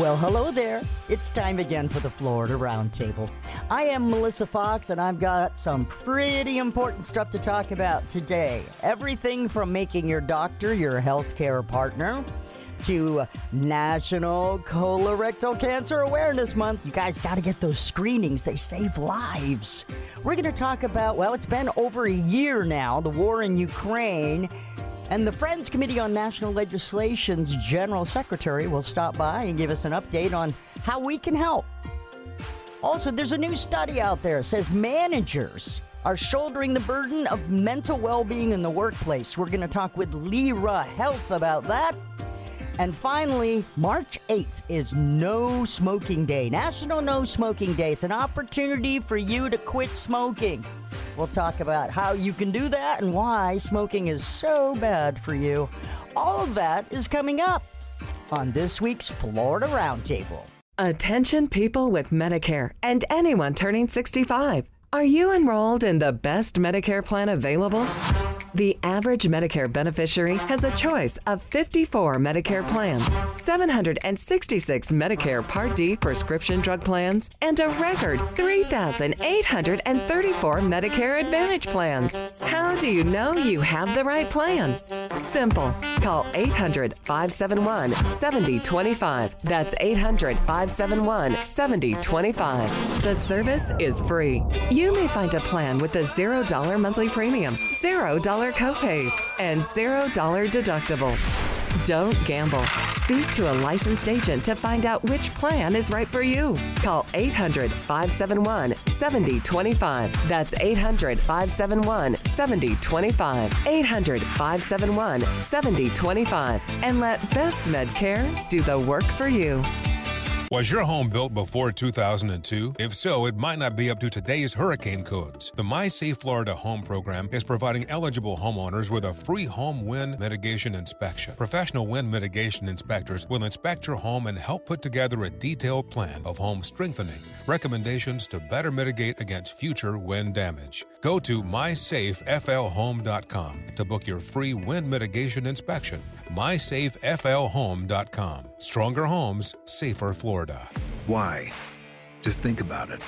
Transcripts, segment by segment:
Well, hello there. It's time again for the Florida Roundtable. I am Melissa Fox, and I've got some pretty important stuff to talk about today. Everything from making your doctor your healthcare partner to National Colorectal Cancer Awareness Month. You guys got to get those screenings, they save lives. We're going to talk about, well, it's been over a year now, the war in Ukraine. And the Friends Committee on National Legislation's General Secretary will stop by and give us an update on how we can help. Also, there's a new study out there that says managers are shouldering the burden of mental well being in the workplace. We're going to talk with Lyra Health about that. And finally, March 8th is No Smoking Day, National No Smoking Day. It's an opportunity for you to quit smoking. We'll talk about how you can do that and why smoking is so bad for you. All of that is coming up on this week's Florida Roundtable. Attention people with Medicare and anyone turning 65. Are you enrolled in the best Medicare plan available? The average Medicare beneficiary has a choice of 54 Medicare plans, 766 Medicare Part D prescription drug plans, and a record 3,834 Medicare Advantage plans. How do you know you have the right plan? Simple. Call 800 571 7025. That's 800 571 7025. The service is free. You may find a plan with a $0 monthly premium, $0 copays, and $0 deductible. Don't gamble. Speak to a licensed agent to find out which plan is right for you. Call 800 571 7025. That's 800 571 7025. 800 571 7025. And let Best Medcare do the work for you. Was your home built before 2002? If so, it might not be up to today's hurricane codes. The My Safe Florida Home Program is providing eligible homeowners with a free home wind mitigation inspection. Professional wind mitigation inspectors will inspect your home and help put together a detailed plan of home strengthening, recommendations to better mitigate against future wind damage. Go to mysafeflhome.com to book your free wind mitigation inspection. mysafeflhome.com. Stronger homes, safer Florida. Why? Just think about it.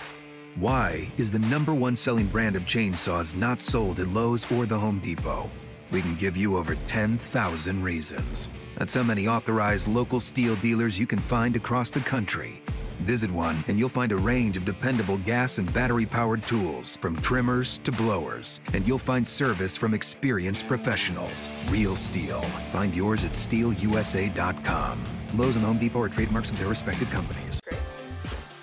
Why is the number one selling brand of chainsaws not sold at Lowe's or the Home Depot? We can give you over 10,000 reasons. That's how many authorized local STIHL dealers you can find across the country. Visit one and you'll find a range of dependable gas and battery powered tools, from trimmers to blowers. And you'll find service from experienced professionals. Real STIHL. Find yours at stihlusa.com. Lowe's and Home Depot are trademarks of their respective companies.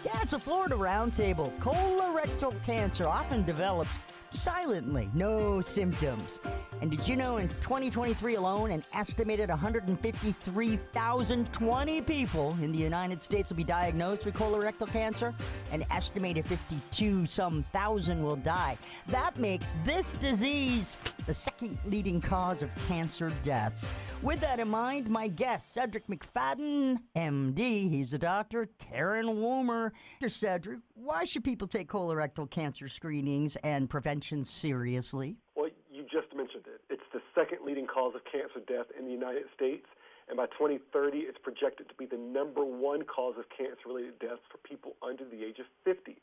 Yeah, it's a Florida Roundtable. Colorectal cancer often develops silently, no symptoms. And did you know in 2023 alone, an estimated 153,020 people in the United States will be diagnosed with colorectal cancer? An estimated 52 some thousand will die. That makes this disease the second leading cause of cancer deaths. With that in mind, my guest, Cedric McFadden, MD, he's a doctor, Karen Woomer. Dr. Cedric, why should people take colorectal cancer screenings and prevention seriously? Well, you just mentioned it. It's the second leading cause of cancer death in the United States. And by 2030, it's projected to be the number one cause of cancer related deaths for people under the age of 50.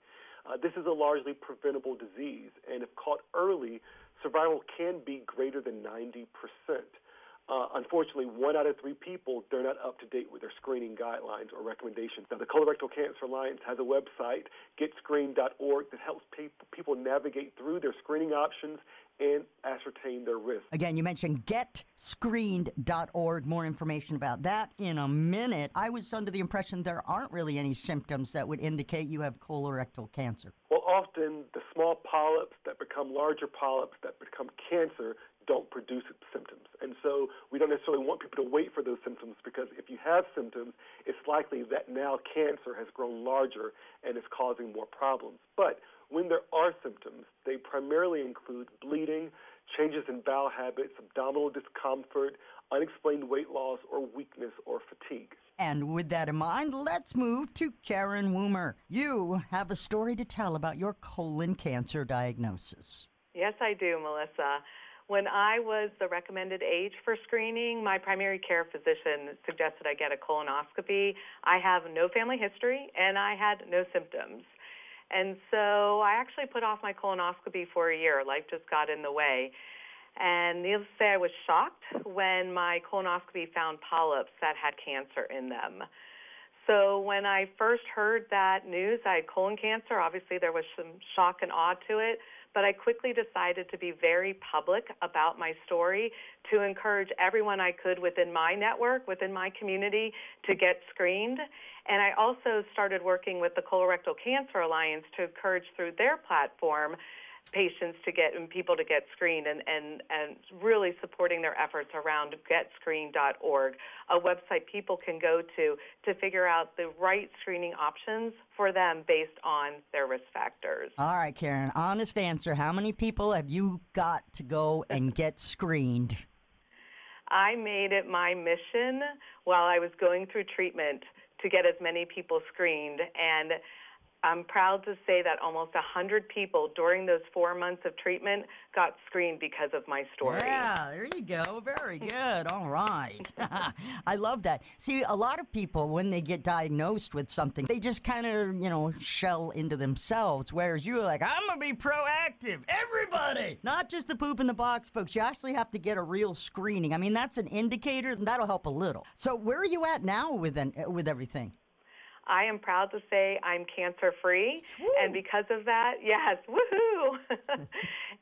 Uh, this is a largely preventable disease, and if caught early, survival can be greater than 90%. Uh, unfortunately, one out of three people, they're not up to date with their screening guidelines or recommendations. Now, the Colorectal Cancer Alliance has a website, getscreened.org, that helps people navigate through their screening options and ascertain their risk. Again, you mentioned getscreened.org. More information about that in a minute. I was under the impression there aren't really any symptoms that would indicate you have colorectal cancer. Well, often the small polyps that become larger polyps that become cancer don't produce symptoms. And so we don't necessarily want people to wait for those symptoms because if you have symptoms, it's likely that now cancer has grown larger and is causing more problems. But when there are symptoms, they primarily include bleeding, changes in bowel habits, abdominal discomfort, unexplained weight loss, or weakness or fatigue. And with that in mind, let's move to Karen Woomer. You have a story to tell about your colon cancer diagnosis. Yes, I do, Melissa. When I was the recommended age for screening, my primary care physician suggested I get a colonoscopy. I have no family history and I had no symptoms. And so I actually put off my colonoscopy for a year. Life just got in the way. And needless to say, I was shocked when my colonoscopy found polyps that had cancer in them. So when I first heard that news, I had colon cancer. Obviously, there was some shock and awe to it, but I quickly decided to be very public about my story to encourage everyone I could within my network, within my community, to get screened. And I also started working with the Colorectal Cancer Alliance to encourage through their platform patients to get and people to get screened and, and, and really supporting their efforts around getscreen.org, a website people can go to to figure out the right screening options for them based on their risk factors. All right, Karen, honest answer. How many people have you got to go and get screened? I made it my mission while I was going through treatment to get as many people screened and I'm proud to say that almost 100 people during those four months of treatment got screened because of my story. Yeah, there you go. Very good. All right. I love that. See, a lot of people, when they get diagnosed with something, they just kind of, you know, shell into themselves. Whereas you're like, I'm going to be proactive. Everybody! Not just the poop in the box, folks. You actually have to get a real screening. I mean, that's an indicator, and that'll help a little. So, where are you at now with, an, with everything? I am proud to say I'm cancer free. And because of that, yes, woohoo!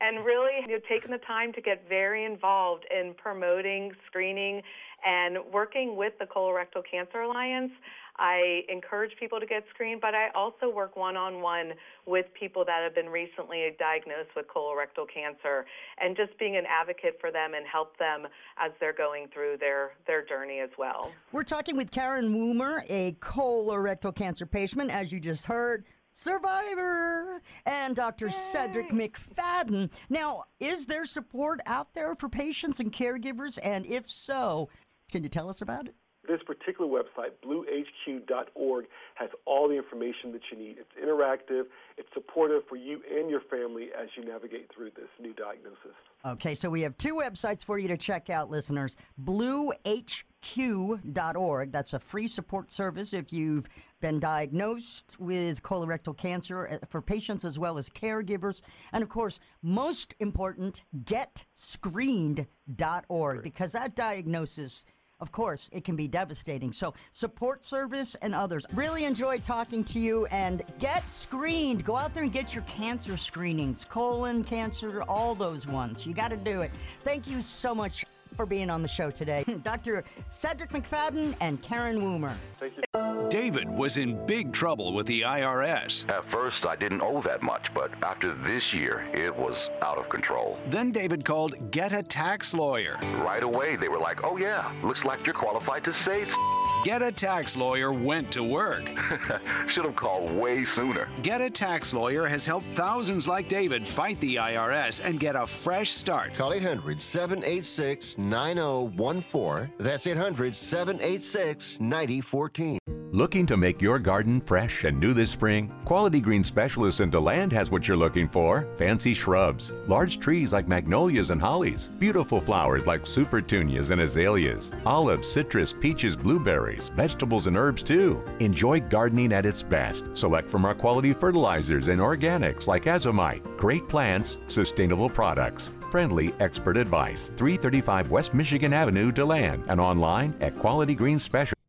and really, you know, taking the time to get very involved in promoting screening and working with the Colorectal Cancer Alliance. I encourage people to get screened, but I also work one on one with people that have been recently diagnosed with colorectal cancer and just being an advocate for them and help them as they're going through their, their journey as well. We're talking with Karen Woomer, a colorectal cancer patient, as you just heard. Survivor and Dr. Yay. Cedric McFadden. Now, is there support out there for patients and caregivers? And if so, can you tell us about it? This particular website, bluehq.org, has all the information that you need. It's interactive, it's supportive for you and your family as you navigate through this new diagnosis. Okay, so we have two websites for you to check out, listeners. BlueHQ.org, that's a free support service if you've been diagnosed with colorectal cancer uh, for patients as well as caregivers. And of course, most important, GetScreened.org, because that diagnosis of course, it can be devastating. So, support service and others. Really enjoyed talking to you and get screened. Go out there and get your cancer screenings colon cancer, all those ones. You got to do it. Thank you so much for being on the show today. Dr. Cedric McFadden and Karen Woomer. Thank you. David was in big trouble with the IRS. At first, I didn't owe that much, but after this year, it was out of control. Then David called Get a Tax Lawyer. Right away, they were like, oh, yeah, looks like you're qualified to say Get a Tax Lawyer went to work. Should have called way sooner. Get a Tax Lawyer has helped thousands like David fight the IRS and get a fresh start. Call 800 786 9014. That's 800 786 9014. Looking to make your garden fresh and new this spring? Quality Green Specialists in DeLand has what you're looking for. Fancy shrubs, large trees like magnolias and hollies, beautiful flowers like supertunias and azaleas, olives, citrus, peaches, blueberries, vegetables and herbs too. Enjoy gardening at its best. Select from our quality fertilizers and organics like azomite. Great plants, sustainable products friendly expert advice. 335 West Michigan Avenue, DeLand, and online at Quality Green Special.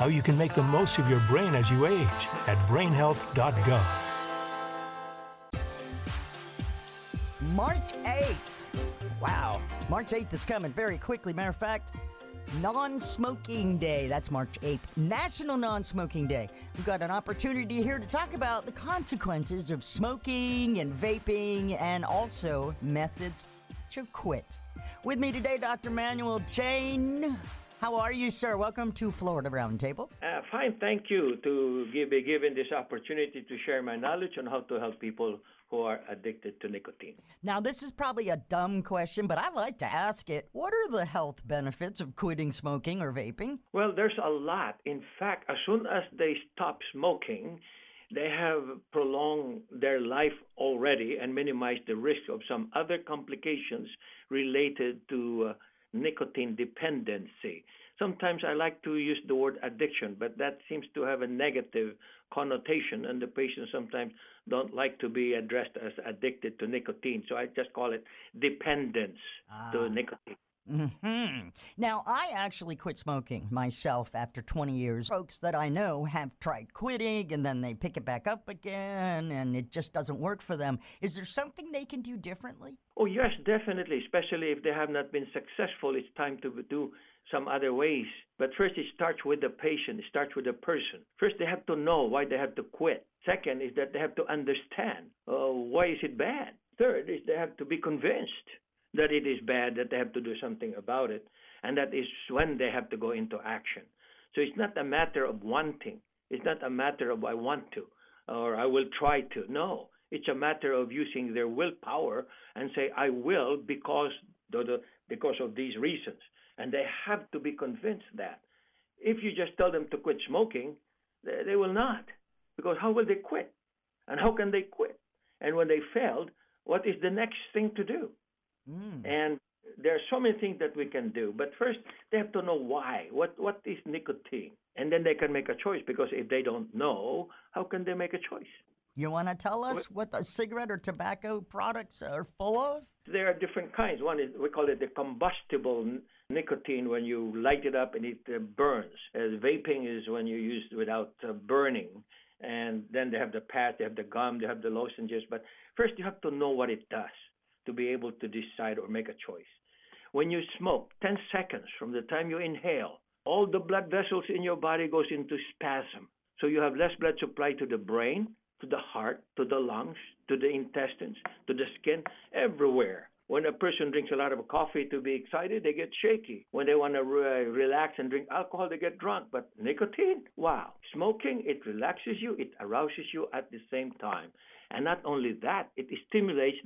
how you can make the most of your brain as you age at brainhealth.gov. March 8th. Wow. March 8th is coming very quickly. Matter of fact, Non Smoking Day. That's March 8th. National Non Smoking Day. We've got an opportunity here to talk about the consequences of smoking and vaping and also methods to quit. With me today, Dr. Manuel Chain. How are you, sir? Welcome to Florida Roundtable. Uh, fine, thank you to give, be given this opportunity to share my knowledge on how to help people who are addicted to nicotine. Now, this is probably a dumb question, but I like to ask it. What are the health benefits of quitting smoking or vaping? Well, there's a lot. In fact, as soon as they stop smoking, they have prolonged their life already and minimized the risk of some other complications related to uh, nicotine dependency. Sometimes I like to use the word addiction, but that seems to have a negative connotation, and the patients sometimes don't like to be addressed as addicted to nicotine. So I just call it dependence ah. to nicotine. Mm-hmm. Now, I actually quit smoking myself after 20 years. Folks that I know have tried quitting and then they pick it back up again and it just doesn't work for them. Is there something they can do differently? Oh, yes, definitely. Especially if they have not been successful, it's time to do some other ways. But first, it starts with the patient, it starts with the person. First, they have to know why they have to quit. Second is that they have to understand uh, why is it bad. Third is they have to be convinced that it is bad, that they have to do something about it, and that is when they have to go into action. So it's not a matter of wanting. It's not a matter of I want to or I will try to. No, it's a matter of using their willpower and say I will because because of these reasons, and they have to be convinced that. If you just tell them to quit smoking, they, they will not, because how will they quit? And how can they quit? And when they failed, what is the next thing to do? Mm. And there are so many things that we can do, but first they have to know why. What what is nicotine? And then they can make a choice because if they don't know, how can they make a choice? You want to tell us what the cigarette or tobacco products are full of? There are different kinds. One is we call it the combustible nicotine when you light it up and it uh, burns. As vaping is when you use it without uh, burning. And then they have the patch, they have the gum, they have the lozenges. But first you have to know what it does to be able to decide or make a choice. When you smoke, 10 seconds from the time you inhale, all the blood vessels in your body goes into spasm. So you have less blood supply to the brain, to the heart, to the lungs, to the intestines, to the skin, everywhere. When a person drinks a lot of coffee to be excited, they get shaky. When they want to re- relax and drink alcohol, they get drunk. But nicotine, wow. Smoking, it relaxes you, it arouses you at the same time. And not only that, it stimulates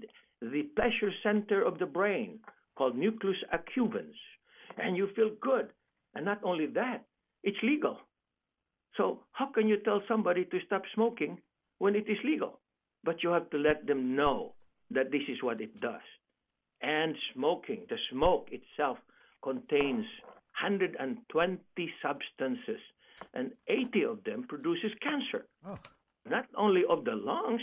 the pleasure center of the brain called nucleus accumbens, and you feel good. And not only that, it's legal. So how can you tell somebody to stop smoking when it is legal? But you have to let them know that this is what it does. And smoking, the smoke itself contains 120 substances, and 80 of them produces cancer. Oh. Not only of the lungs,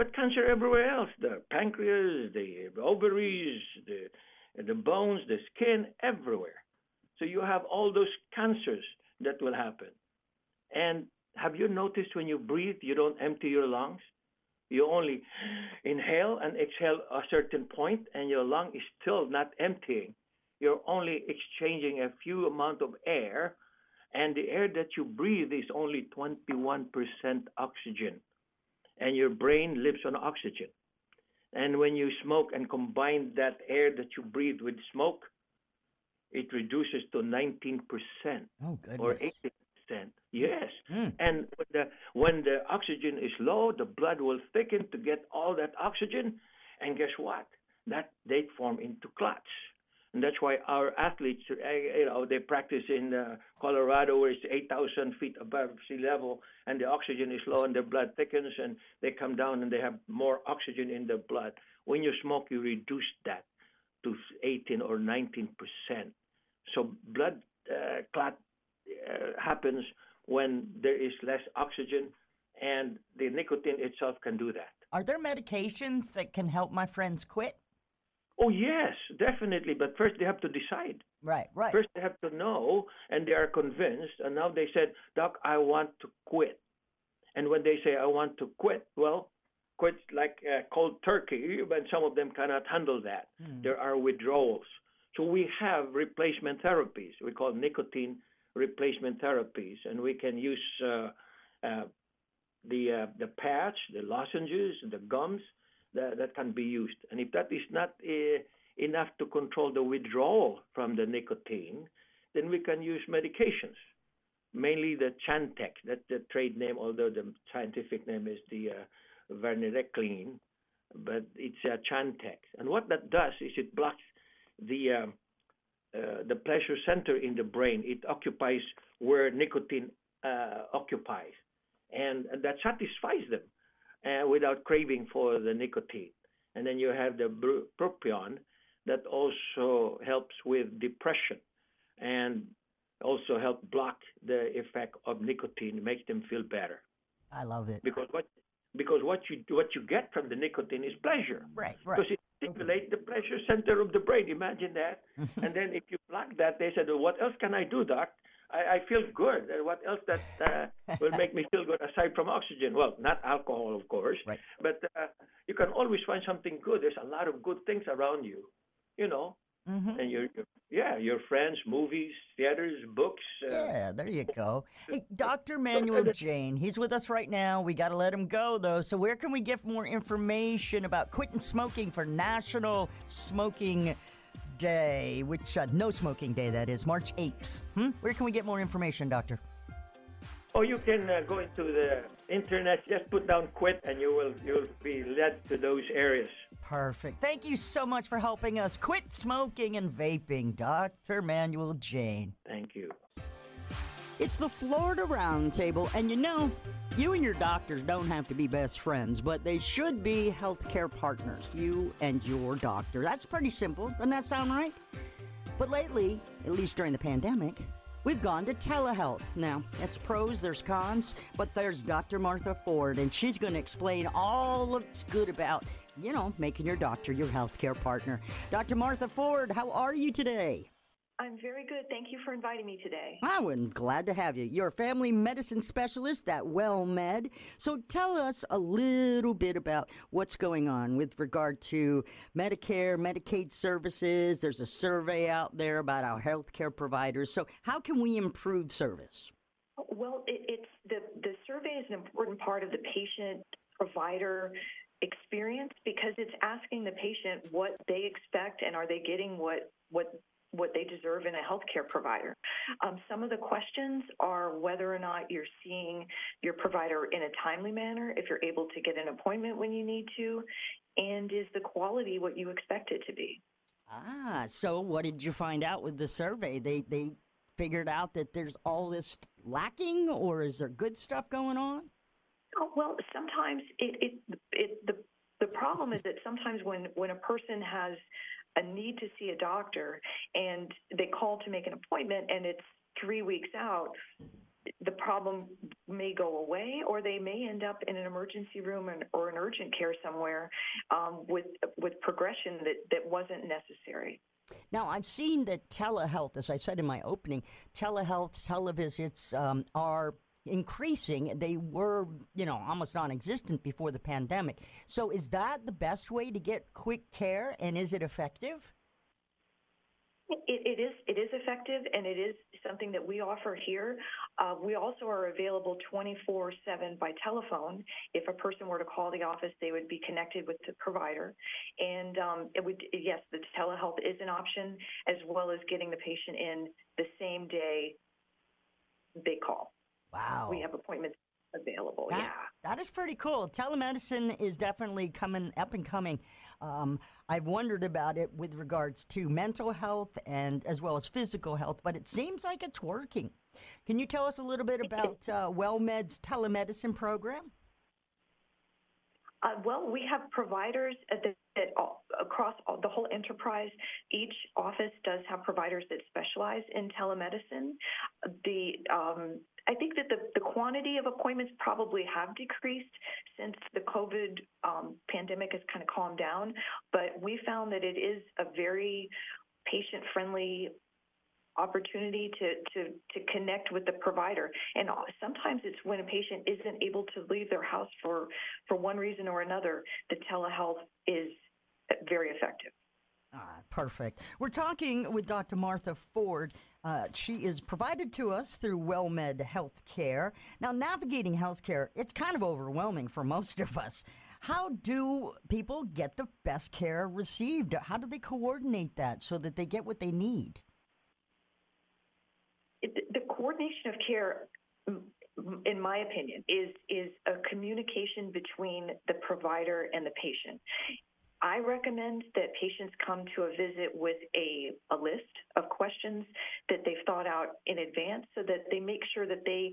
but cancer everywhere else the pancreas, the ovaries, the, the bones, the skin, everywhere. So you have all those cancers that will happen. And have you noticed when you breathe, you don't empty your lungs? You only inhale and exhale a certain point, and your lung is still not emptying. You're only exchanging a few amount of air, and the air that you breathe is only 21% oxygen and your brain lives on oxygen. And when you smoke and combine that air that you breathe with smoke, it reduces to 19% oh, or 80%. Yes. Mm. And when the, when the oxygen is low, the blood will thicken to get all that oxygen. And guess what? That they form into clots. And that's why our athletes, eh, you know, they practice in uh, Colorado where it's 8,000 feet above sea level and the oxygen is low and their blood thickens and they come down and they have more oxygen in their blood. When you smoke, you reduce that to 18 or 19 percent. So blood uh, clot uh, happens when there is less oxygen, and the nicotine itself can do that. Are there medications that can help my friends quit? Oh, yes, definitely. But first, they have to decide. Right, right. First, they have to know, and they are convinced. And now they said, Doc, I want to quit. And when they say, I want to quit, well, quit like uh, cold turkey, but some of them cannot handle that. Hmm. There are withdrawals. So we have replacement therapies. We call nicotine replacement therapies, and we can use uh, uh, the uh, the patch, the lozenges, the gums that, that can be used. And if that is not uh, enough to control the withdrawal from the nicotine, then we can use medications, mainly the Chantix. That's the trade name, although the scientific name is the uh, Varenicline, but it's uh, Chantix. And what that does is it blocks the um, uh, the pleasure center in the brain. It occupies where nicotine uh, occupies, and, and that satisfies them uh, without craving for the nicotine. And then you have the propion that also helps with depression and also help block the effect of nicotine, makes them feel better. I love it. Because what because what you what you get from the nicotine is pleasure. Right, right. Because it stimulates the pleasure center of the brain. Imagine that. and then if you block that, they said, well, "What else can I do, doc? I, I feel good. What else that uh, will make me feel good aside from oxygen? Well, not alcohol, of course. Right. But uh, you can always find something good. There's a lot of good things around you. You know, Mhm. and your yeah, your friends, movies, theaters, books. Uh, Yeah, there you go. Hey, Dr. Manuel Jane, he's with us right now. We got to let him go, though. So, where can we get more information about quitting smoking for National Smoking Day, which, uh, no smoking day, that is, March 8th? Hmm? Where can we get more information, Doctor? Oh, you can uh, go into the internet, just put down "quit," and you will you'll be led to those areas. Perfect. Thank you so much for helping us quit smoking and vaping, Dr. Manuel Jane. Thank you. It's the Florida Roundtable, and you know, you and your doctors don't have to be best friends, but they should be healthcare partners, you and your doctor. That's pretty simple. Doesn't that sound right? But lately, at least during the pandemic, we've gone to telehealth. Now, it's pros, there's cons, but there's Dr. Martha Ford, and she's going to explain all of it's good about, you know, making your doctor your healthcare partner. Dr. Martha Ford, how are you today? I'm very good. Thank you for inviting me today. I'm glad to have you. You're a family medicine specialist at WellMed. So tell us a little bit about what's going on with regard to Medicare, Medicaid services. There's a survey out there about our healthcare providers. So how can we improve service? Well, it, it's the the survey is an important part of the patient provider experience because it's asking the patient what they expect and are they getting what what what they deserve in a healthcare provider. Um, some of the questions are whether or not you're seeing your provider in a timely manner, if you're able to get an appointment when you need to, and is the quality what you expect it to be. Ah, so what did you find out with the survey? They they figured out that there's all this lacking, or is there good stuff going on? Oh, well, sometimes it, it, it the the problem is that sometimes when when a person has a need to see a doctor and they call to make an appointment and it's three weeks out, the problem may go away, or they may end up in an emergency room or, an urgent care somewhere um, with with progression that that wasn't necessary. Now, I've seen that telehealth, as I said in my opening, telehealth, televisits um, are increasing. They were, you know, almost non existent before the pandemic. So, is that the best way to get quick care and is it effective? It, it is it is effective and it is something that we offer here. Uh, we also are available 24/7 by telephone. If a person were to call the office, they would be connected with the provider, and um, it would yes, the telehealth is an option as well as getting the patient in the same day they call. Wow, we have appointments available. That- yeah. That is pretty cool. Telemedicine is definitely coming up and coming. Um, I've wondered about it with regards to mental health and as well as physical health, but it seems like it's working. Can you tell us a little bit about uh, WellMed's telemedicine program? Uh, well, we have providers all, across all, the whole enterprise. Each office does have providers that specialize in telemedicine. The um, I think that the, the quantity of appointments probably have decreased since the COVID um, pandemic has kind of calmed down, but we found that it is a very patient friendly opportunity to, to, to connect with the provider. And sometimes it's when a patient isn't able to leave their house for, for one reason or another, the telehealth is very effective. Ah, perfect. We're talking with Dr. Martha Ford. Uh, she is provided to us through WellMed Healthcare. Now, navigating healthcare, it's kind of overwhelming for most of us. How do people get the best care received? How do they coordinate that so that they get what they need? Coordination of care in my opinion is is a communication between the provider and the patient I recommend that patients come to a visit with a, a list of questions that they've thought out in advance so that they make sure that they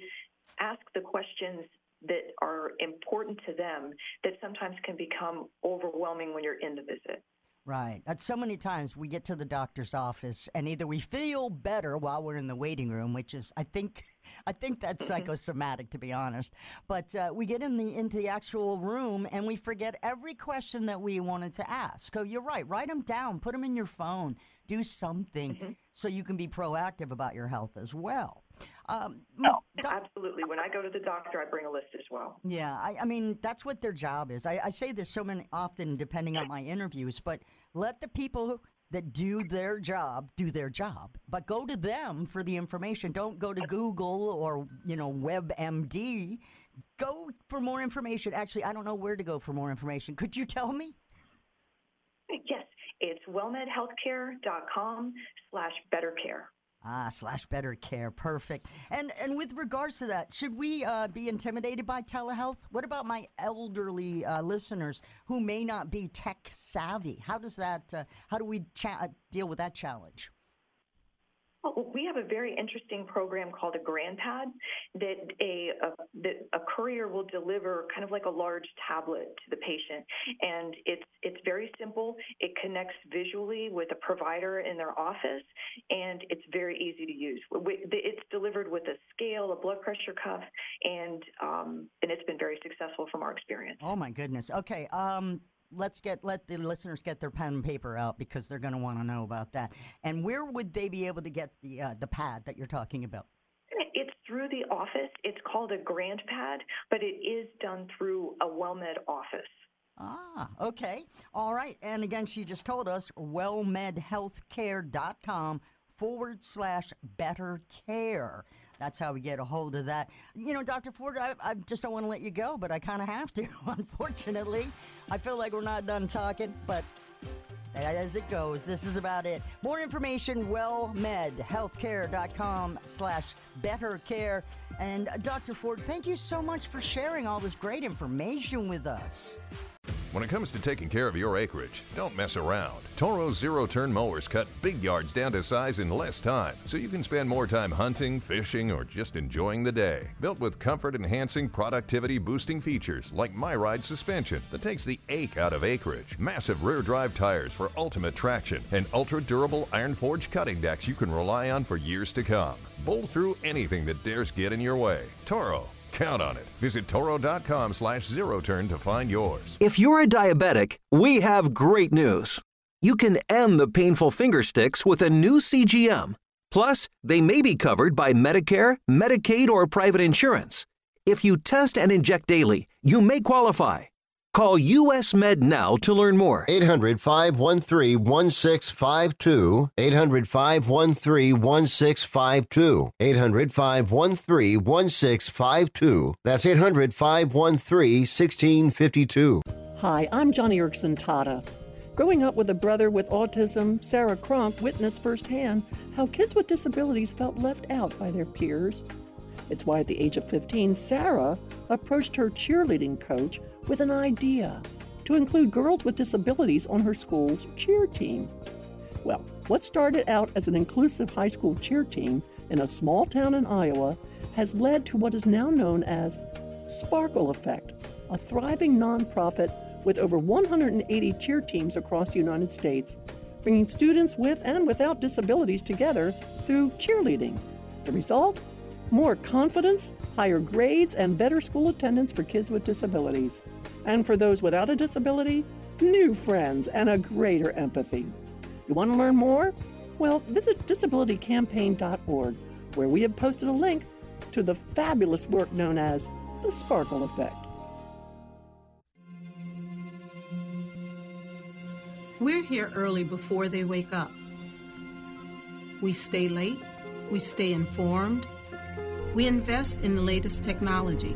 ask the questions that are important to them that sometimes can become overwhelming when you're in the visit. Right. At so many times we get to the doctor's office and either we feel better while we're in the waiting room, which is I think I think that's mm-hmm. psychosomatic to be honest. But uh, we get in the into the actual room and we forget every question that we wanted to ask. So you're right. Write them down. Put them in your phone. Do something mm-hmm. so you can be proactive about your health as well. Um, no. Absolutely. When I go to the doctor, I bring a list as well. Yeah, I, I mean that's what their job is. I, I, say this so many often, depending on my interviews, but let the people that do their job do their job, but go to them for the information. Don't go to Google or you know WebMD. Go for more information. Actually, I don't know where to go for more information. Could you tell me? Yes, it's wellmedhealthcare.com slash bettercare. Ah, slash better care. Perfect. And and with regards to that, should we uh, be intimidated by telehealth? What about my elderly uh, listeners who may not be tech savvy? How does that? Uh, how do we cha- deal with that challenge? Well, we have a very interesting program called a GrandPad that a, a, that a courier will deliver kind of like a large tablet to the patient, and it's it's very simple. It connects visually with a provider in their office, and it's very easy to use. It's delivered with a scale, a blood pressure cuff, and um, and it's been very successful from our experience. Oh my goodness. Okay. Um, let's get let the listeners get their pen and paper out because they're going to want to know about that. And where would they be able to get the uh, the pad that you're talking about? It's through the office. It's called a GrandPad, but it is done through a WellMed office. Ah, okay. All right. And again, she just told us wellmedhealthcare.com forward slash better care. That's how we get a hold of that. You know, Dr. Ford, I, I just don't want to let you go, but I kind of have to, unfortunately. I feel like we're not done talking, but as it goes, this is about it. More information, wellmedhealthcare.com slash better care. And uh, Dr. Ford, thank you so much for sharing all this great information with us. When it comes to taking care of your acreage, don't mess around. Toro zero turn mowers cut big yards down to size in less time, so you can spend more time hunting, fishing, or just enjoying the day. Built with comfort enhancing, productivity boosting features like MyRide suspension that takes the ache out of acreage, massive rear drive tires for ultimate traction, and ultra durable iron forged cutting decks you can rely on for years to come. Bowl through anything that dares get in your way. Toro, Count on it. Visit Toro.com slash zero turn to find yours. If you're a diabetic, we have great news. You can end the painful finger sticks with a new CGM. Plus, they may be covered by Medicare, Medicaid, or private insurance. If you test and inject daily, you may qualify. Call US Med now to learn more. 800 513 1652. 800 513 1652. 800 513 1652. That's 800 513 1652. Hi, I'm Joni Eareckson Tada. Growing up with a brother with autism, Sarah Cronk witnessed firsthand how kids with disabilities felt left out by their peers. It's why at the age of 15, Sarah approached her cheerleading coach with an idea to include girls with disabilities on her school's cheer team. Well, what started out as an inclusive high school cheer team in a small town in Iowa has led to what is now known as Sparkle Effect, a thriving nonprofit with over 180 cheer teams across the United States, bringing students with and without disabilities together through cheerleading. The result? More confidence, higher grades, and better school attendance for kids with disabilities. And for those without a disability, new friends and a greater empathy. You want to learn more? Well, visit disabilitycampaign.org, where we have posted a link to the fabulous work known as the Sparkle Effect. We're here early before they wake up. We stay late, we stay informed, we invest in the latest technology.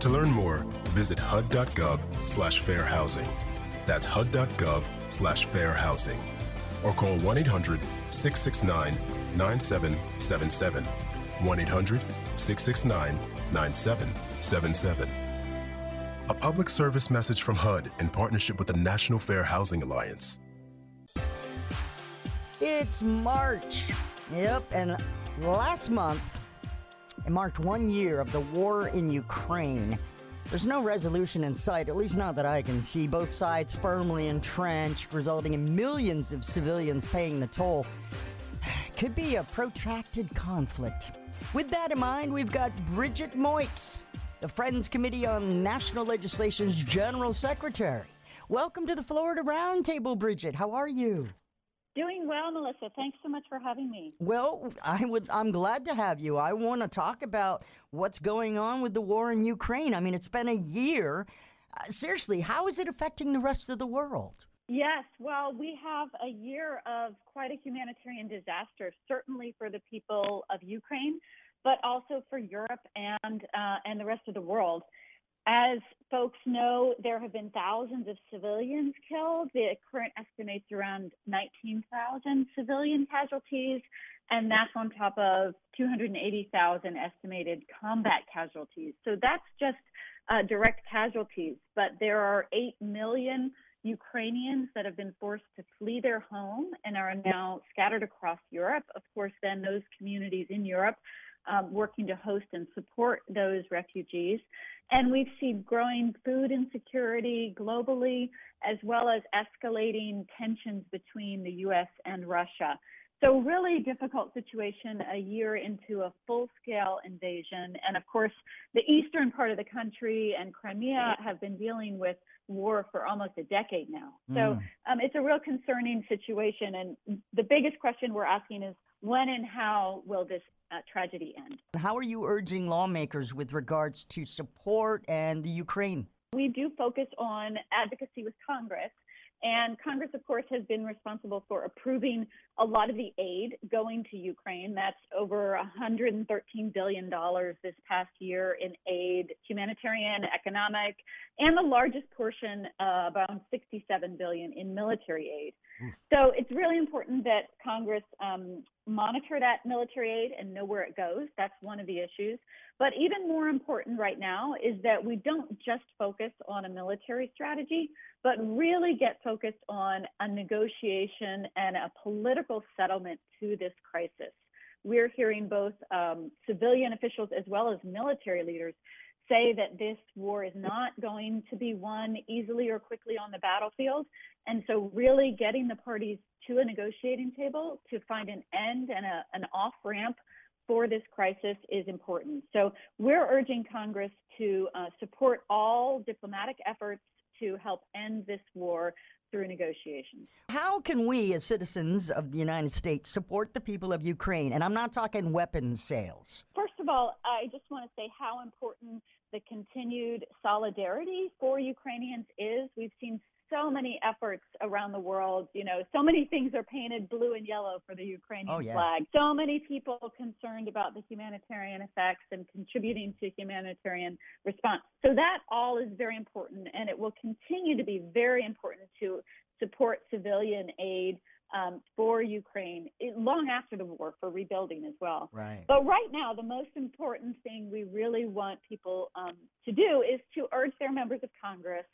To learn more, visit hud.gov slash fair housing. That's hud.gov slash fair housing. Or call 1 800 669 9777. 1 800 669 9777. A public service message from HUD in partnership with the National Fair Housing Alliance. It's March. Yep, and last month, it marked one year of the war in Ukraine. There's no resolution in sight, at least not that I can see. Both sides firmly entrenched, resulting in millions of civilians paying the toll. Could be a protracted conflict. With that in mind, we've got Bridget Moix, the Friends Committee on National Legislation's General Secretary. Welcome to the Florida Roundtable, Bridget. How are you? Doing well, Melissa. Thanks so much for having me. Well, I would I'm glad to have you. I want to talk about what's going on with the war in Ukraine. I mean, it's been a year. Uh, seriously, how is it affecting the rest of the world? Yes, well, we have a year of quite a humanitarian disaster, certainly for the people of Ukraine, but also for Europe and uh, and the rest of the world. As folks know, there have been thousands of civilians killed. The current estimates around 19,000 civilian casualties, and that's on top of 280,000 estimated combat casualties. So that's just uh, direct casualties. But there are 8 million Ukrainians that have been forced to flee their home and are now scattered across Europe. Of course, then those communities in Europe um, working to host and support those refugees. And we've seen growing food insecurity globally, as well as escalating tensions between the U.S. and Russia. So, really difficult situation a year into a full scale invasion. And of course, the eastern part of the country and Crimea have been dealing with war for almost a decade now. So, Mm. um, it's a real concerning situation. And the biggest question we're asking is when and how will this uh, tragedy end? How are you urging lawmakers with regards to support and the Ukraine? We do focus on advocacy with Congress. And Congress, of course, has been responsible for approving a lot of the aid going to Ukraine. That's over $113 billion this past year in aid, humanitarian, economic, and the largest portion, uh, about 67 billion in military aid. So it's really important that Congress um, monitor that military aid and know where it goes. That's one of the issues. But even more important right now is that we don't just focus on a military strategy, but really get focused on a negotiation and a political settlement to this crisis. We're hearing both um, civilian officials as well as military leaders say that this war is not going to be won easily or quickly on the battlefield. And so, really getting the parties to a negotiating table to find an end and a, an off ramp for this crisis is important. So we're urging Congress to uh, support all diplomatic efforts to help end this war through negotiations. How can we, as citizens of the United States, support the people of Ukraine? And I'm not talking weapons sales. First of all, I just want to say how important the continued solidarity for Ukrainians is. We've seen so many efforts around the world. You know, so many things are painted blue and yellow for the Ukrainian oh, yeah. flag. So many people concerned about the humanitarian effects and contributing to humanitarian response. So that all is very important, and it will continue to be very important to support civilian aid. Um, for Ukraine long after the war for rebuilding as well. Right. But right now, the most important thing we really want people um, to do is to urge their members of Congress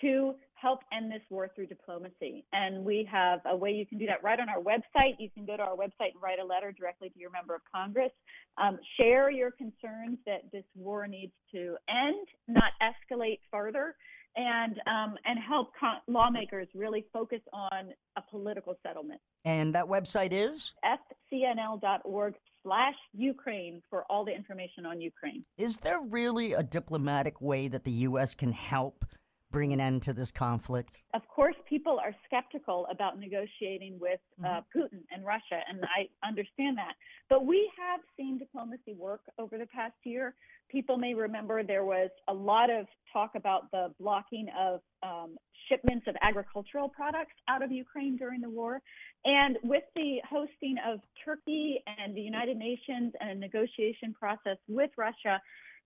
to help end this war through diplomacy. And we have a way you can do that right on our website. You can go to our website and write a letter directly to your member of Congress. Um, share your concerns that this war needs to end, not escalate further, and um, and help con- lawmakers really focus on a political settlement. And that website is fcnl.org slash Ukraine for all the information on Ukraine. Is there really a diplomatic way that the U.S. can help bring an end to this conflict? Of course, people are skeptical about negotiating with uh, Mm-hmm. Putin and Russia, and I understand that. But we have seen diplomacy work over the past year. People may remember there was a lot of talk about the blocking of um, shipments of agricultural products out of Ukraine during the war. And with the hosting of Turkey and the United Nations and a negotiation process with Russia,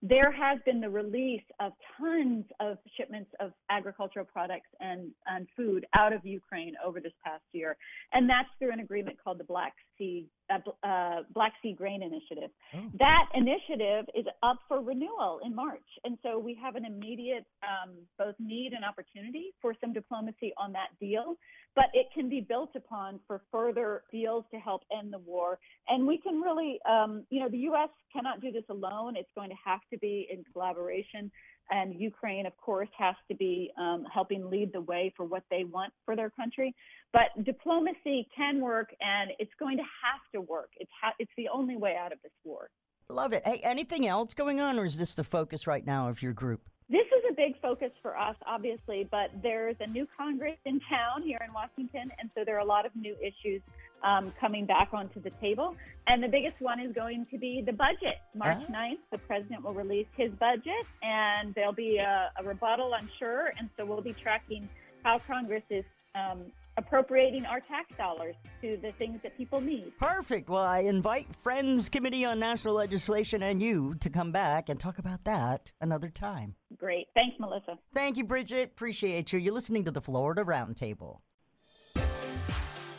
there has been the release of tons of shipments of agricultural products and, and food out of Ukraine over this past year, and that's through an agreement called the Black Sea uh, uh, Black Sea Grain Initiative. That initiative is up for renewal in March, and so we have an immediate um, both need and opportunity for some diplomacy on that deal. But it can be built upon for further deals to help end the war, and we can really, um, you know, the U.S. cannot do this alone. It's going to have to be in collaboration and Ukraine, of course, has to be um, helping lead the way for what they want for their country. But diplomacy can work, and it's going to have to work. It's ha- it's the only way out of this war. Love it. Hey, anything else going on, or is this the focus right now of your group? This is a big focus for us, obviously, but there's a new Congress in town here in Washington, and so there are a lot of new issues um, coming back onto the table. And the biggest one is going to be the budget. March Ah. 9th, the president will release his budget, and there'll be a, a rebuttal, I'm sure. And so we'll be tracking how Congress is um, appropriating our tax dollars to the things that people need. Perfect. Well, I invite Friends Committee on National Legislation and you to come back and talk about that another time. Great. Thanks, Melissa. Thank you, Bridget. Appreciate you. You're listening to the Florida Roundtable.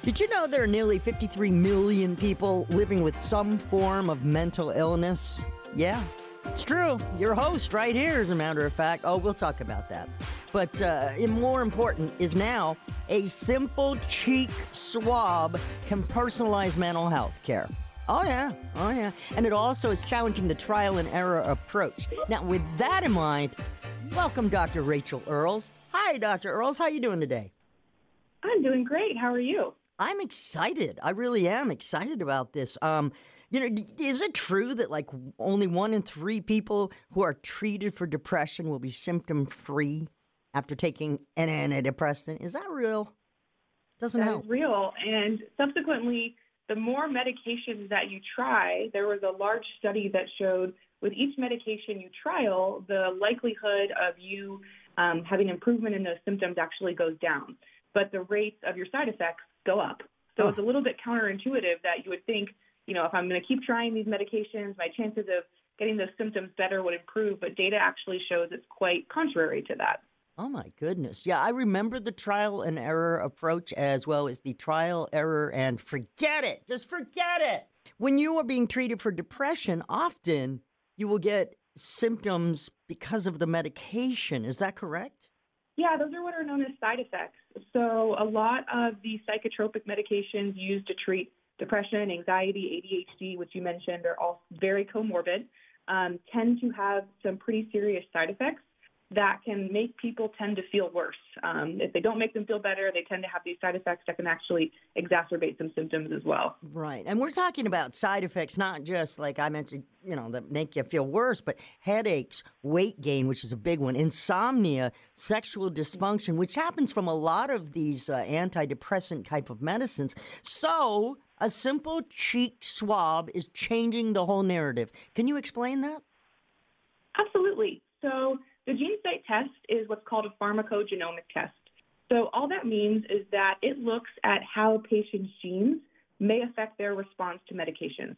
Did you know there are nearly 53 million people living with some form of mental illness? Yeah, it's true. Your host right here, as a matter of fact. Oh, we'll talk about that. But uh, more important is now a simple cheek swab can personalize mental health care. Oh, yeah. Oh, yeah. And it also is challenging the trial and error approach. Now, with that in mind, welcome Dr. Rachel Earls. Hi, Dr. Earls. How are you doing today? I'm doing great. How are you? I'm excited. I really am excited about this. Um, you know, is it true that like only one in three people who are treated for depression will be symptom free after taking an antidepressant? Is that real? Doesn't That help. is real. And subsequently, the more medications that you try, there was a large study that showed with each medication you trial, the likelihood of you um, having improvement in those symptoms actually goes down, but the rates of your side effects go up. So it's a little bit counterintuitive that you would think, you know, if I'm going to keep trying these medications, my chances of getting those symptoms better would improve, but data actually shows it's quite contrary to that. Oh my goodness. Yeah, I remember the trial and error approach as well as the trial, error, and forget it. Just forget it. When you are being treated for depression, often you will get symptoms because of the medication. Is that correct? Yeah, those are what are known as side effects. So, a lot of the psychotropic medications used to treat depression, anxiety, ADHD, which you mentioned, are all very comorbid, um, tend to have some pretty serious side effects. That can make people tend to feel worse. Um, if they don't make them feel better, they tend to have these side effects that can actually exacerbate some symptoms as well. Right. And we're talking about side effects, not just like I mentioned, you know, that make you feel worse, but headaches, weight gain, which is a big one, insomnia, sexual dysfunction, which happens from a lot of these uh, antidepressant type of medicines. So a simple cheek swab is changing the whole narrative. Can you explain that? Absolutely. So the GeneSight test is what's called a pharmacogenomic test. So all that means is that it looks at how patients' genes may affect their response to medications.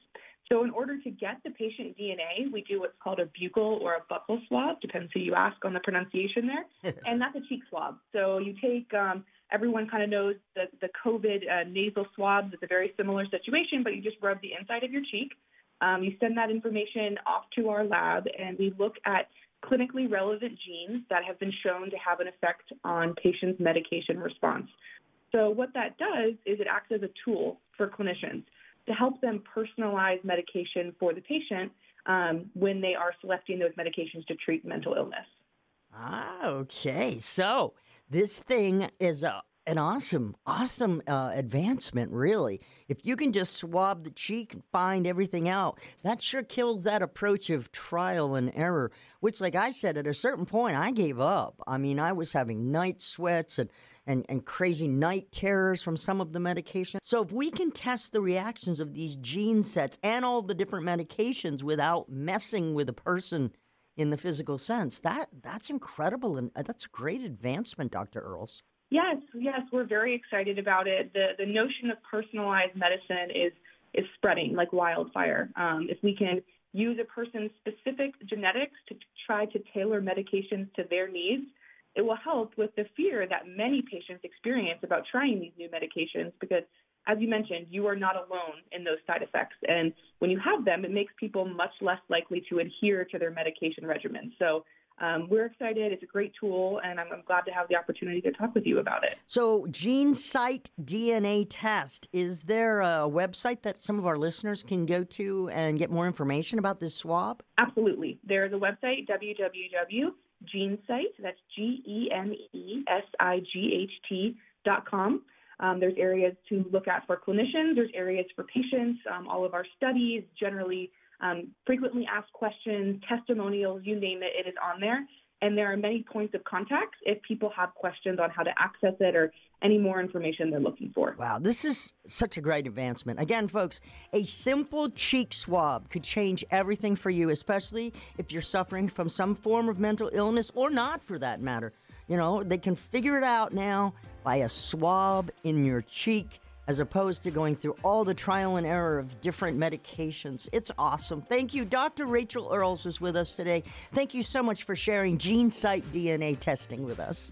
So in order to get the patient DNA, we do what's called a buccal or a buccal swab, depends who you ask on the pronunciation there, and that's a cheek swab. So you take, um, everyone kind of knows the, the COVID uh, nasal swabs. It's a very similar situation, but you just rub the inside of your cheek. Um, you send that information off to our lab, and we look at clinically relevant genes that have been shown to have an effect on patients' medication response. So, what that does is it acts as a tool for clinicians to help them personalize medication for the patient um, when they are selecting those medications to treat mental illness. Ah, okay. So, this thing is a an awesome, awesome uh, advancement, really. If you can just swab the cheek and find everything out, that sure kills that approach of trial and error, which, like I said, at a certain point, I gave up. I mean, I was having night sweats and, and, and crazy night terrors from some of the medication. So, if we can test the reactions of these gene sets and all the different medications without messing with a person in the physical sense, that that's incredible and uh, that's a great advancement, Dr. Earls. Yes, yes, we're very excited about it. The the notion of personalized medicine is is spreading like wildfire. Um, if we can use a person's specific genetics to try to tailor medications to their needs, it will help with the fear that many patients experience about trying these new medications because as you mentioned, you are not alone in those side effects. And when you have them, it makes people much less likely to adhere to their medication regimen. So um, we're excited. It's a great tool, and I'm, I'm, glad to have the opportunity to talk with you about it. So, GeneSight DNA test, is there a website that some of our listeners can go to and get more information about this swab? Absolutely. There's a website, www.genesight, that's G E N E S I G H T dot com. Um, there's areas to look at for clinicians, there's areas for patients. Um, all of our studies generally um, frequently asked questions, testimonials, you name it, it is on there. And there are many points of contact if people have questions on how to access it or any more information they're looking for. Wow, this is such a great advancement. Again, folks, a simple cheek swab could change everything for you, especially if you're suffering from some form of mental illness or not for that matter. You know, they can figure it out now by a swab in your cheek as opposed to going through all the trial and error of different medications. It's awesome. Thank you. Dr. Rachel Earls is with us today. Thank you so much for sharing GeneSight DNA testing with us.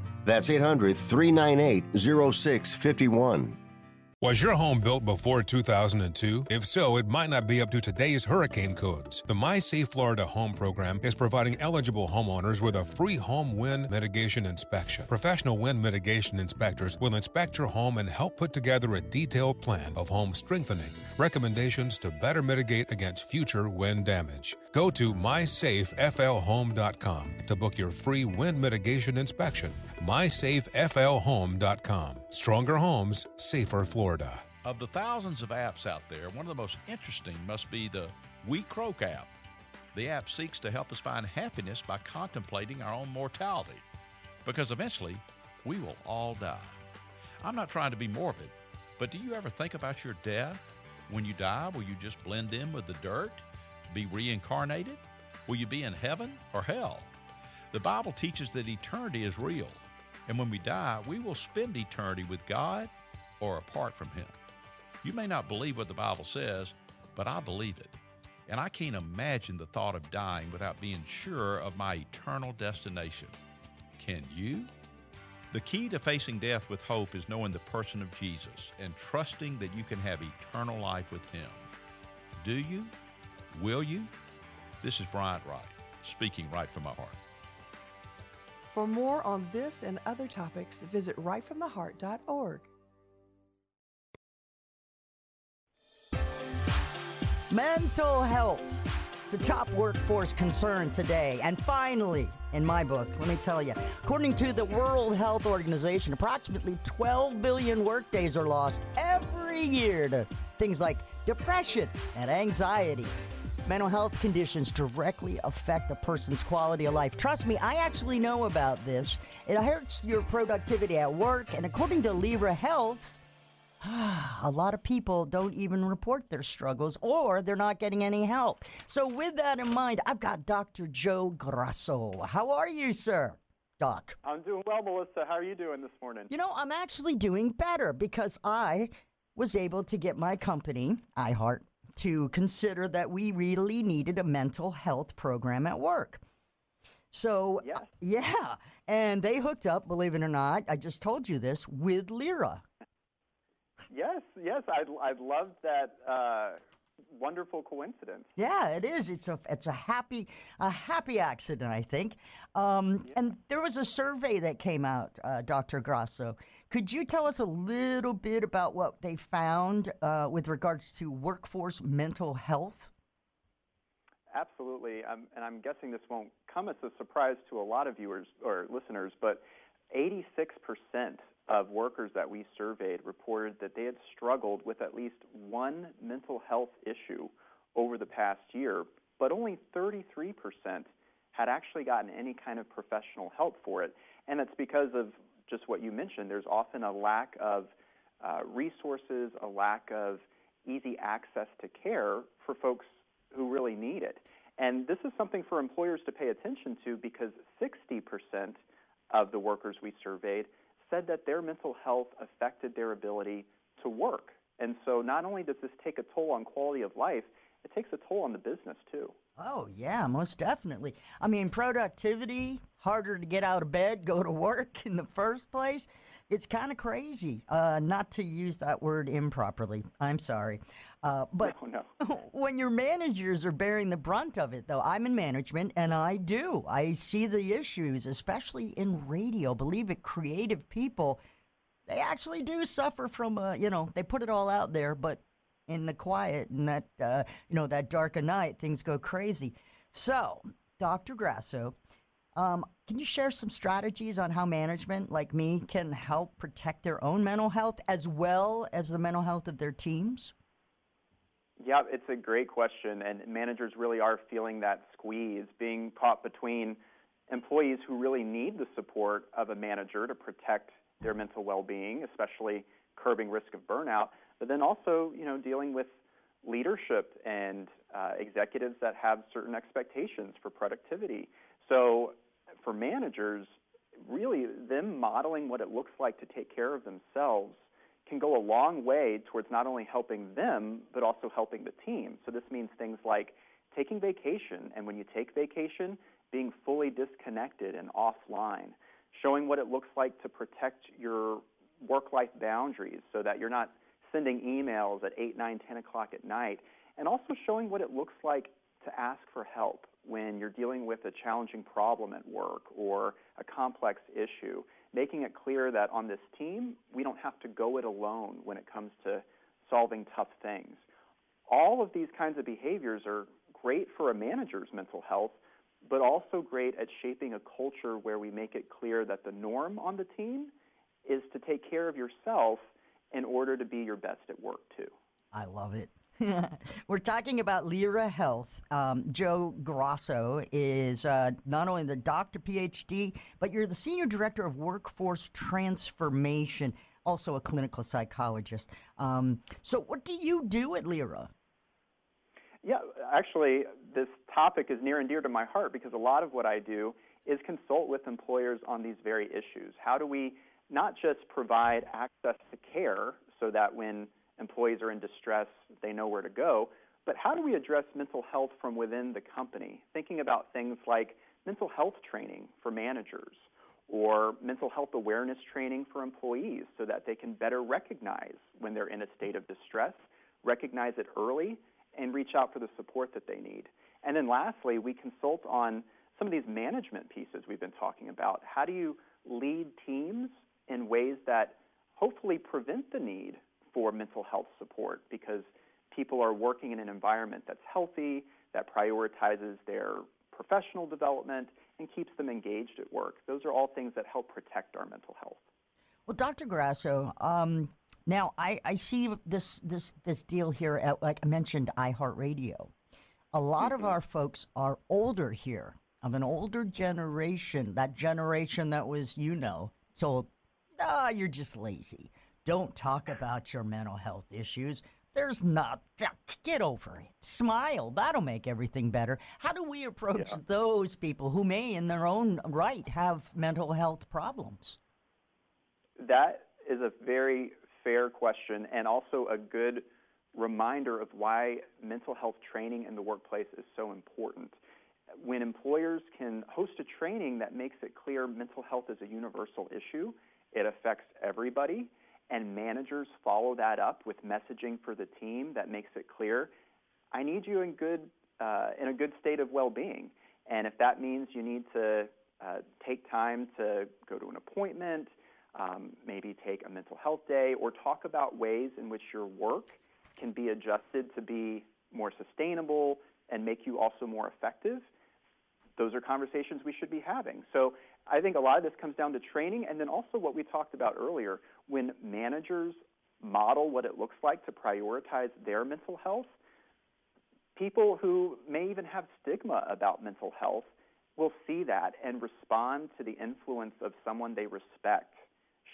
That's 800 398 0651. Was your home built before 2002? If so, it might not be up to today's hurricane codes. The My Safe Florida Home Program is providing eligible homeowners with a free home wind mitigation inspection. Professional wind mitigation inspectors will inspect your home and help put together a detailed plan of home strengthening, recommendations to better mitigate against future wind damage. Go to mysafeflhome.com to book your free wind mitigation inspection. mysafeflhome.com. Stronger homes, safer Florida. Of the thousands of apps out there, one of the most interesting must be the WeCroak app. The app seeks to help us find happiness by contemplating our own mortality, because eventually we will all die. I'm not trying to be morbid, but do you ever think about your death? When you die, will you just blend in with the dirt? Be reincarnated? Will you be in heaven or hell? The Bible teaches that eternity is real, and when we die, we will spend eternity with God or apart from Him. You may not believe what the Bible says, but I believe it. And I can't imagine the thought of dying without being sure of my eternal destination. Can you? The key to facing death with hope is knowing the person of Jesus and trusting that you can have eternal life with Him. Do you? Will you? This is Bryant Wright, speaking right from my heart. For more on this and other topics, visit rightfromtheheart.org. Mental health. It's a top workforce concern today. And finally, in my book, let me tell you, according to the World Health Organization, approximately 12 billion workdays are lost every year to things like depression and anxiety. Mental health conditions directly affect a person's quality of life. Trust me, I actually know about this. It hurts your productivity at work, and according to Lyra Health, a lot of people don't even report their struggles or they're not getting any help. So, with that in mind, I've got Dr. Joe Grasso. How are you, sir? Doc. I'm doing well, Melissa. How are you doing this morning? You know, I'm actually doing better because I was able to get my company, iHeart, to consider that we really needed a mental health program at work. So, yes. yeah, and they hooked up, believe it or not, I just told you this, with Lyra. Yes, yes, I I love that uh, wonderful coincidence. Yeah, it is. It's a it's a happy a happy accident, I think. Um, yeah. And there was a survey that came out, uh, Dr. Grasso. Could you tell us a little bit about what they found uh, with regards to workforce mental health? Absolutely, um, and I'm guessing this won't come as a surprise to a lot of viewers or listeners, but 86 percent of workers that we surveyed reported that they had struggled with at least one mental health issue over the past year, but only 33% had actually gotten any kind of professional help for it. And it's because of just what you mentioned. There's often a lack of uh, resources, a lack of easy access to care for folks who really need it. And this is something for employers to pay attention to because 60% of the workers we surveyed said that their mental health affected their ability to work. And so not only does this take a toll on quality of life, it takes a toll on the business too. Oh, yeah, most definitely. I mean, productivity, harder to get out of bed, go to work in the first place. It's kind of crazy, uh, not to use that word improperly. I'm sorry. Uh, but no, no. when your managers are bearing the brunt of it, though, I'm in management and I do. I see the issues, especially in radio. Believe it, creative people, they actually do suffer from, uh, you know, they put it all out there, but in the quiet and that, uh, you know, that dark of night, things go crazy. So, Dr. Grasso, um, can you share some strategies on how management like me can help protect their own mental health as well as the mental health of their teams? Yeah, it's a great question, and managers really are feeling that squeeze, being caught between employees who really need the support of a manager to protect their mental well-being, especially curbing risk of burnout, but then also, you know, dealing with leadership and uh, executives that have certain expectations for productivity. So, for managers, really them modeling what it looks like to take care of themselves can go a long way towards not only helping them, but also helping the team. So this means things like taking vacation, and when you take vacation, being fully disconnected and offline, showing what it looks like to protect your work life boundaries so that you're not sending emails at 8, 9, 10 o'clock at night, and also showing what it looks like to ask for help when you're dealing with a challenging problem at work or a complex issue making it clear that on this team, we don't have to go it alone when it comes to solving tough things. All of these kinds of behaviors are great for a manager's mental health, but also great at shaping a culture where we make it clear that the norm on the team is to take care of yourself in order to be your best at work, too. I love it. We're talking about Lyra Health. Um, Joe Grasso is uh, not only the doctor PhD, but you're the senior director of workforce transformation, also a clinical psychologist. Um, so, what do you do at Lyra? Yeah, actually, this topic is near and dear to my heart because a lot of what I do is consult with employers on these very issues. How do we not just provide access to care so that when employees are in distress, they know where to go. But how do we address mental health from within the company? Thinking about things like mental health training for managers, or mental health awareness training for employees so that they can better recognize when they're in a state of distress, recognize it early, and reach out for the support that they need. And then lastly, we consult on some of these management pieces we've been talking about. How do you lead teams in ways that hopefully prevent the need for mental health support because people are working in an environment that's healthy, that prioritizes their professional development, and keeps them engaged at work. Those are all things that help protect our mental health. Well, Dr. Grasso, um, now I, I see this this this deal here at like I mentioned iHeartRadio. A lot Mm-hmm. of our folks are older here, of an older generation, that generation that was, you know, told, ah, you're just lazy. Don't talk about your mental health issues. There's not, get over it. Smile. That'll make everything better. How do we approach Yeah. those people who may, in their own right, have mental health problems? That is a very fair question and also a good reminder of why mental health training in the workplace is so important. When employers can host a training that makes it clear mental health is a universal issue, it affects everybody, and managers follow that up with messaging for the team that makes it clear, I need you in good uh, in a good state of well-being. And if that means you need to uh, take time to go to an appointment, um, maybe take a mental health day, or talk about ways in which your work can be adjusted to be more sustainable and make you also more effective, those are conversations we should be having. So I think a lot of this comes down to training and then also what we talked about earlier. When managers model what it looks like to prioritize their mental health, people who may even have stigma about mental health will see that and respond to the influence of someone they respect,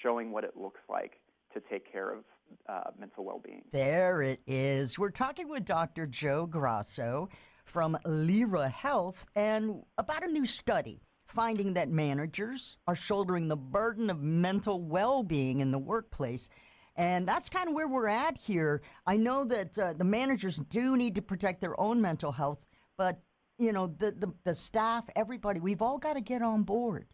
showing what it looks like to take care of uh, mental well being. There it is. We're talking with Dr. Joe Grasso from Lyra Health and about a new study finding that managers are shouldering the burden of mental well being in the workplace. And that's kind of where we're at here. I know that uh, the managers do need to protect their own mental health, but you know the, the the staff, everybody, we've all got to get on board.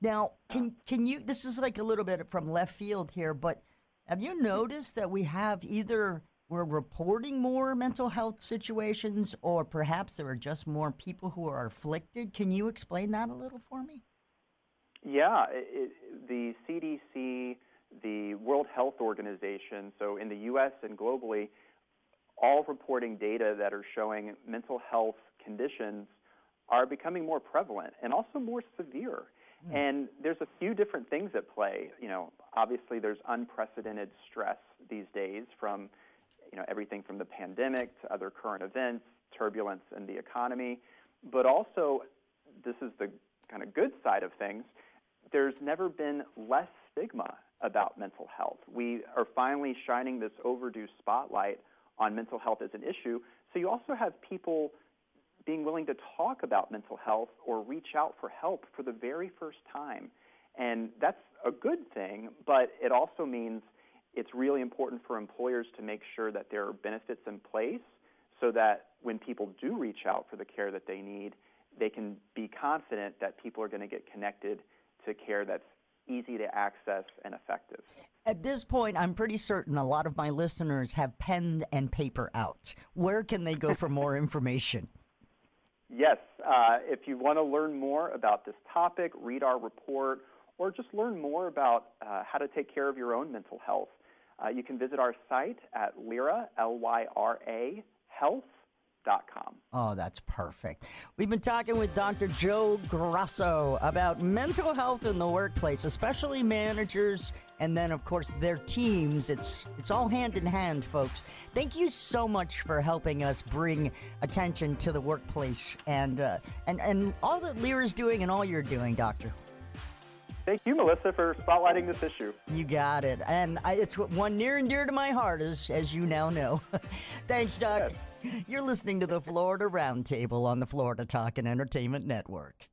Now, can can you? This is like a little bit from left field here, but have you noticed that we have either we're reporting more mental health situations, or perhaps there are just more people who are afflicted? Can you explain that a little for me? Yeah, it, it, the CDC, the World Health Organization, so in the U.S. and globally, all reporting data that are showing mental health conditions are becoming more prevalent and also more severe. Hmm. And there's a few different things at play. You know, obviously there's unprecedented stress these days from, you know, everything from the pandemic to other current events, turbulence in the economy, but also this is the kind of good side of things. There's never been less stigma about mental health. We are finally shining this overdue spotlight on mental health as an issue. So you also have people being willing to talk about mental health or reach out for help for the very first time. And that's a good thing, but it also means it's really important for employers to make sure that there are benefits in place so that when people do reach out for the care that they need, they can be confident that people are going to get connected to care that's easy to access and effective. At this point, I'm pretty certain a lot of my listeners have pen and paper out. Where can they go for more information? Yes, uh, if you want to learn more about this topic, read our report, or just learn more about uh, how to take care of your own mental health, uh, you can visit our site at Lyra, L-Y-R-A, health.com. Oh, that's perfect. We've been talking with Dr. Joe Grasso about mental health in the workplace, especially managers and then of course their teams. It's it's all hand in hand, folks. Thank you so much for helping us bring attention to the workplace and uh, and and all that Lyra's doing and all you're doing, doctor. Thank you, Melissa, for spotlighting this issue. You got it. And I, it's one near and dear to my heart, as, as you now know. Thanks, Doc. You're listening to the Florida Roundtable on the Florida Talk and Entertainment Network.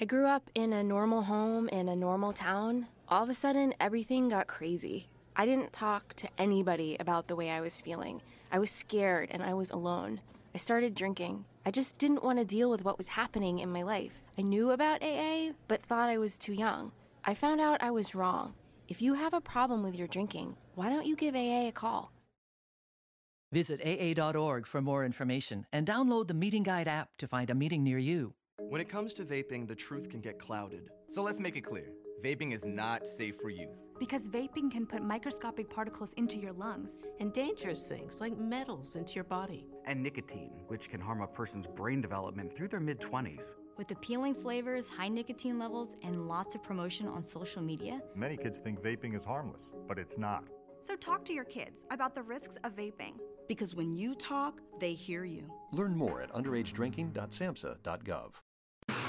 I grew up in a normal home in a normal town. All of a sudden, everything got crazy. I didn't talk to anybody about the way I was feeling. I was scared and I was alone. I started drinking. I just didn't want to deal with what was happening in my life. I knew about AA, but thought I was too young. I found out I was wrong. If you have a problem with your drinking, why don't you give AA a call? Visit AA.org for more information and download the Meeting Guide app to find a meeting near you. When it comes to vaping, the truth can get clouded. So let's make it clear vaping is not safe for youth. Because vaping can put microscopic particles into your lungs and dangerous things like metals into your body. And nicotine, which can harm a person's brain development through their mid 20s. With appealing flavors, high nicotine levels, and lots of promotion on social media, many kids think vaping is harmless, but it's not. So talk to your kids about the risks of vaping. Because when you talk, they hear you. Learn more at underagedrinking.samhsa.gov.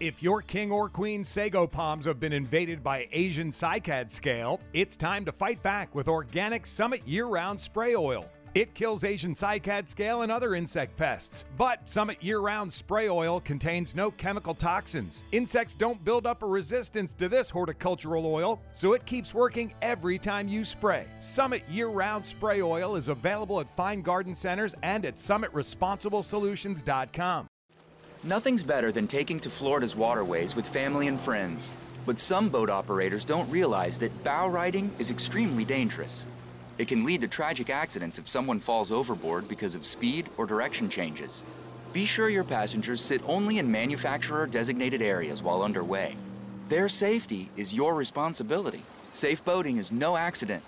If your king or queen sago palms have been invaded by Asian cycad scale, it's time to fight back with organic Summit year round spray oil. It kills Asian cycad scale and other insect pests. But Summit year round spray oil contains no chemical toxins. Insects don't build up a resistance to this horticultural oil, so it keeps working every time you spray. Summit year round spray oil is available at fine garden centers and at summitresponsiblesolutions.com. Nothing's better than taking to Florida's waterways with family and friends. But some boat operators don't realize that bow riding is extremely dangerous. It can lead to tragic accidents if someone falls overboard because of speed or direction changes. Be sure your passengers sit only in manufacturer designated areas while underway. Their safety is your responsibility. Safe boating is no accident.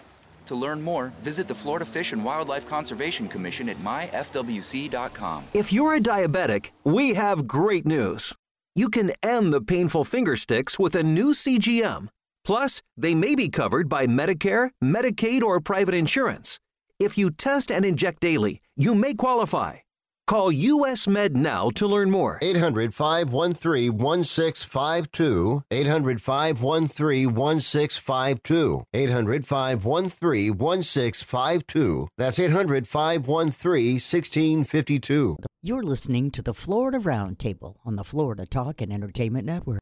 To learn more, visit the Florida Fish and Wildlife Conservation Commission at myfwc.com. If you're a diabetic, we have great news. You can end the painful finger sticks with a new CGM. Plus, they may be covered by Medicare, Medicaid, or private insurance. If you test and inject daily, you may qualify. Call US Med now to learn more. 800 513 1652. 800 513 1652. 800 513 1652. That's 800 513 1652. You're listening to the Florida Roundtable on the Florida Talk and Entertainment Network.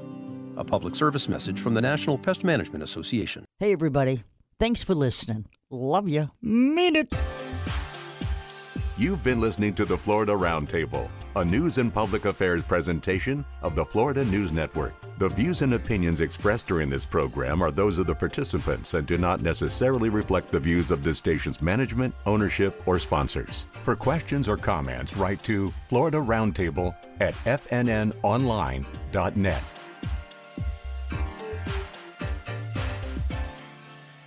A public service message from the National Pest Management Association. Hey, everybody. Thanks for listening. Love you. Mean it. You've been listening to the Florida Roundtable, a news and public affairs presentation of the Florida News Network. The views and opinions expressed during this program are those of the participants and do not necessarily reflect the views of this station's management, ownership, or sponsors. For questions or comments, write to Florida Roundtable at fnnonline.net.